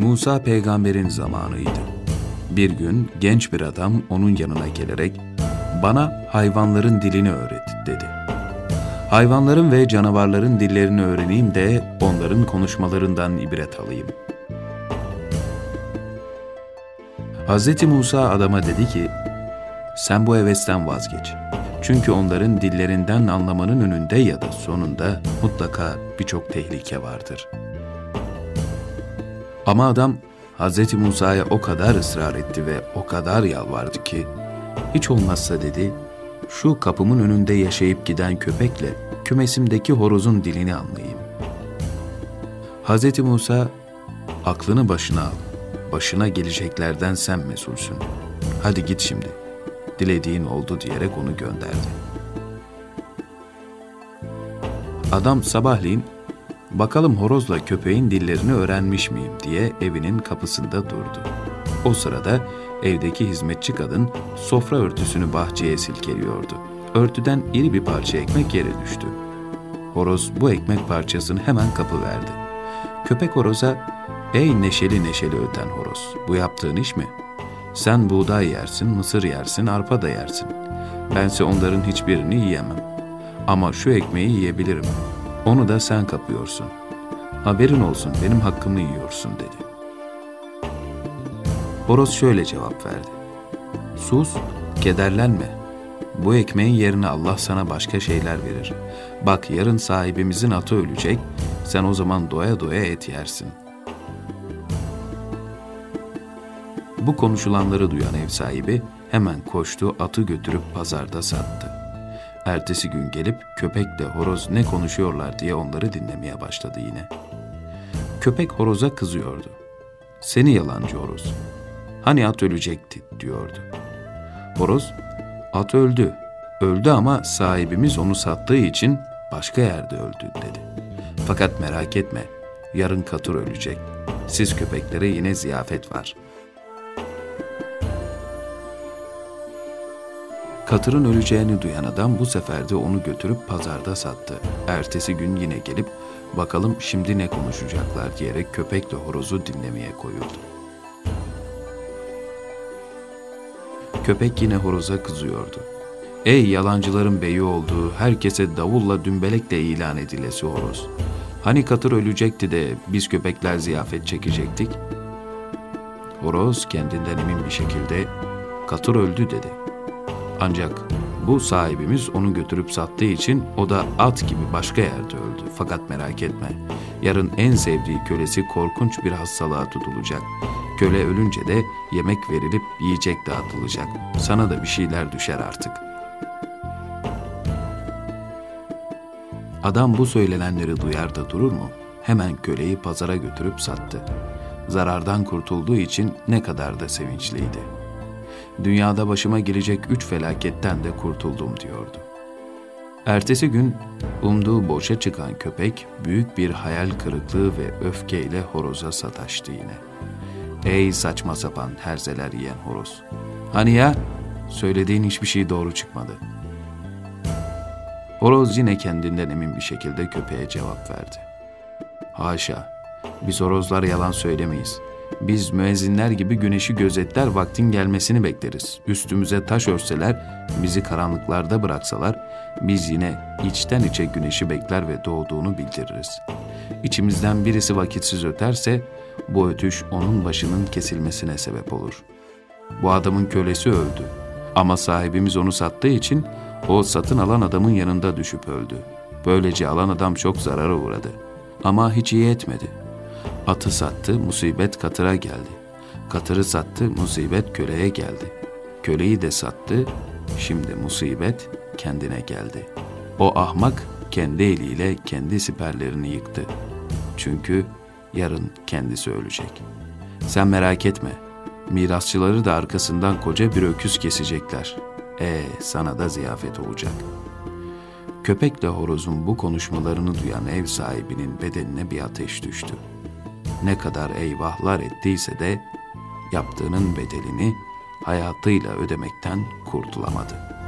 Musa peygamberin zamanıydı. Bir gün genç bir adam onun yanına gelerek bana hayvanların dilini öğret dedi. Hayvanların ve canavarların dillerini öğreneyim de onların konuşmalarından ibret alayım. Hz. Musa adama dedi ki, sen bu hevesten vazgeç. Çünkü onların dillerinden anlamanın önünde ya da sonunda mutlaka birçok tehlike vardır. Ama adam Hz. Musa'ya o kadar ısrar etti ve o kadar yalvardı ki, hiç olmazsa dedi, şu kapımın önünde yaşayıp giden köpekle kümesimdeki horozun dilini anlayayım. Hz. Musa, aklını başına al, başına geleceklerden sen mesulsün. Hadi git şimdi, dilediğin oldu diyerek onu gönderdi. Adam sabahleyin bakalım horozla köpeğin dillerini öğrenmiş miyim diye evinin kapısında durdu. O sırada evdeki hizmetçi kadın sofra örtüsünü bahçeye silkeliyordu. Örtüden iri bir parça ekmek yere düştü. Horoz bu ekmek parçasını hemen kapı verdi. Köpek horoza, ''Ey neşeli neşeli öten horoz, bu yaptığın iş mi? Sen buğday yersin, mısır yersin, arpa da yersin. Bense onların hiçbirini yiyemem. Ama şu ekmeği yiyebilirim. Onu da sen kapıyorsun. Haberin olsun benim hakkımı yiyorsun.'' dedi. Horoz şöyle cevap verdi. Sus, kederlenme. Bu ekmeğin yerine Allah sana başka şeyler verir. Bak yarın sahibimizin atı ölecek, sen o zaman doya doya et yersin. Bu konuşulanları duyan ev sahibi hemen koştu atı götürüp pazarda sattı. Ertesi gün gelip köpekle horoz ne konuşuyorlar diye onları dinlemeye başladı yine. Köpek horoza kızıyordu. Seni yalancı horoz. Hani at ölecekti diyordu. Horoz, at öldü. Öldü ama sahibimiz onu sattığı için başka yerde öldü dedi. Fakat merak etme, yarın Katır ölecek. Siz köpeklere yine ziyafet var. Katır'ın öleceğini duyan adam bu sefer de onu götürüp pazarda sattı. Ertesi gün yine gelip bakalım şimdi ne konuşacaklar diyerek köpekle horozu dinlemeye koyuldu. Köpek yine horoza kızıyordu. Ey yalancıların beyi olduğu, herkese davulla dümbelekle ilan edilesi horoz. Hani katır ölecekti de biz köpekler ziyafet çekecektik? Horoz kendinden emin bir şekilde katır öldü dedi. Ancak bu sahibimiz onu götürüp sattığı için o da at gibi başka yerde öldü. Fakat merak etme, yarın en sevdiği kölesi korkunç bir hastalığa tutulacak. Köle ölünce de yemek verilip yiyecek dağıtılacak. Sana da bir şeyler düşer artık. Adam bu söylenenleri duyar da durur mu? Hemen köleyi pazara götürüp sattı. Zarardan kurtulduğu için ne kadar da sevinçliydi. Dünyada başıma gelecek üç felaketten de kurtuldum diyordu. Ertesi gün umduğu boşa çıkan köpek büyük bir hayal kırıklığı ve öfkeyle horoza sataştı yine.'' Ey saçma sapan herzeler yiyen horoz. Hani ya söylediğin hiçbir şey doğru çıkmadı. Horoz yine kendinden emin bir şekilde köpeğe cevap verdi. Haşa, biz horozlar yalan söylemeyiz. Biz müezzinler gibi güneşi gözetler vaktin gelmesini bekleriz. Üstümüze taş örseler, bizi karanlıklarda bıraksalar, biz yine içten içe güneşi bekler ve doğduğunu bildiririz. İçimizden birisi vakitsiz öterse, bu ötüş onun başının kesilmesine sebep olur. Bu adamın kölesi öldü. Ama sahibimiz onu sattığı için o satın alan adamın yanında düşüp öldü. Böylece alan adam çok zarara uğradı. Ama hiç iyi etmedi. Atı sattı, musibet katıra geldi. Katırı sattı, musibet köleye geldi. Köleyi de sattı, şimdi musibet kendine geldi. O ahmak kendi eliyle kendi siperlerini yıktı. Çünkü yarın kendisi ölecek. Sen merak etme, mirasçıları da arkasından koca bir öküz kesecekler. E sana da ziyafet olacak. Köpekle horozun bu konuşmalarını duyan ev sahibinin bedenine bir ateş düştü. Ne kadar eyvahlar ettiyse de yaptığının bedelini hayatıyla ödemekten kurtulamadı.''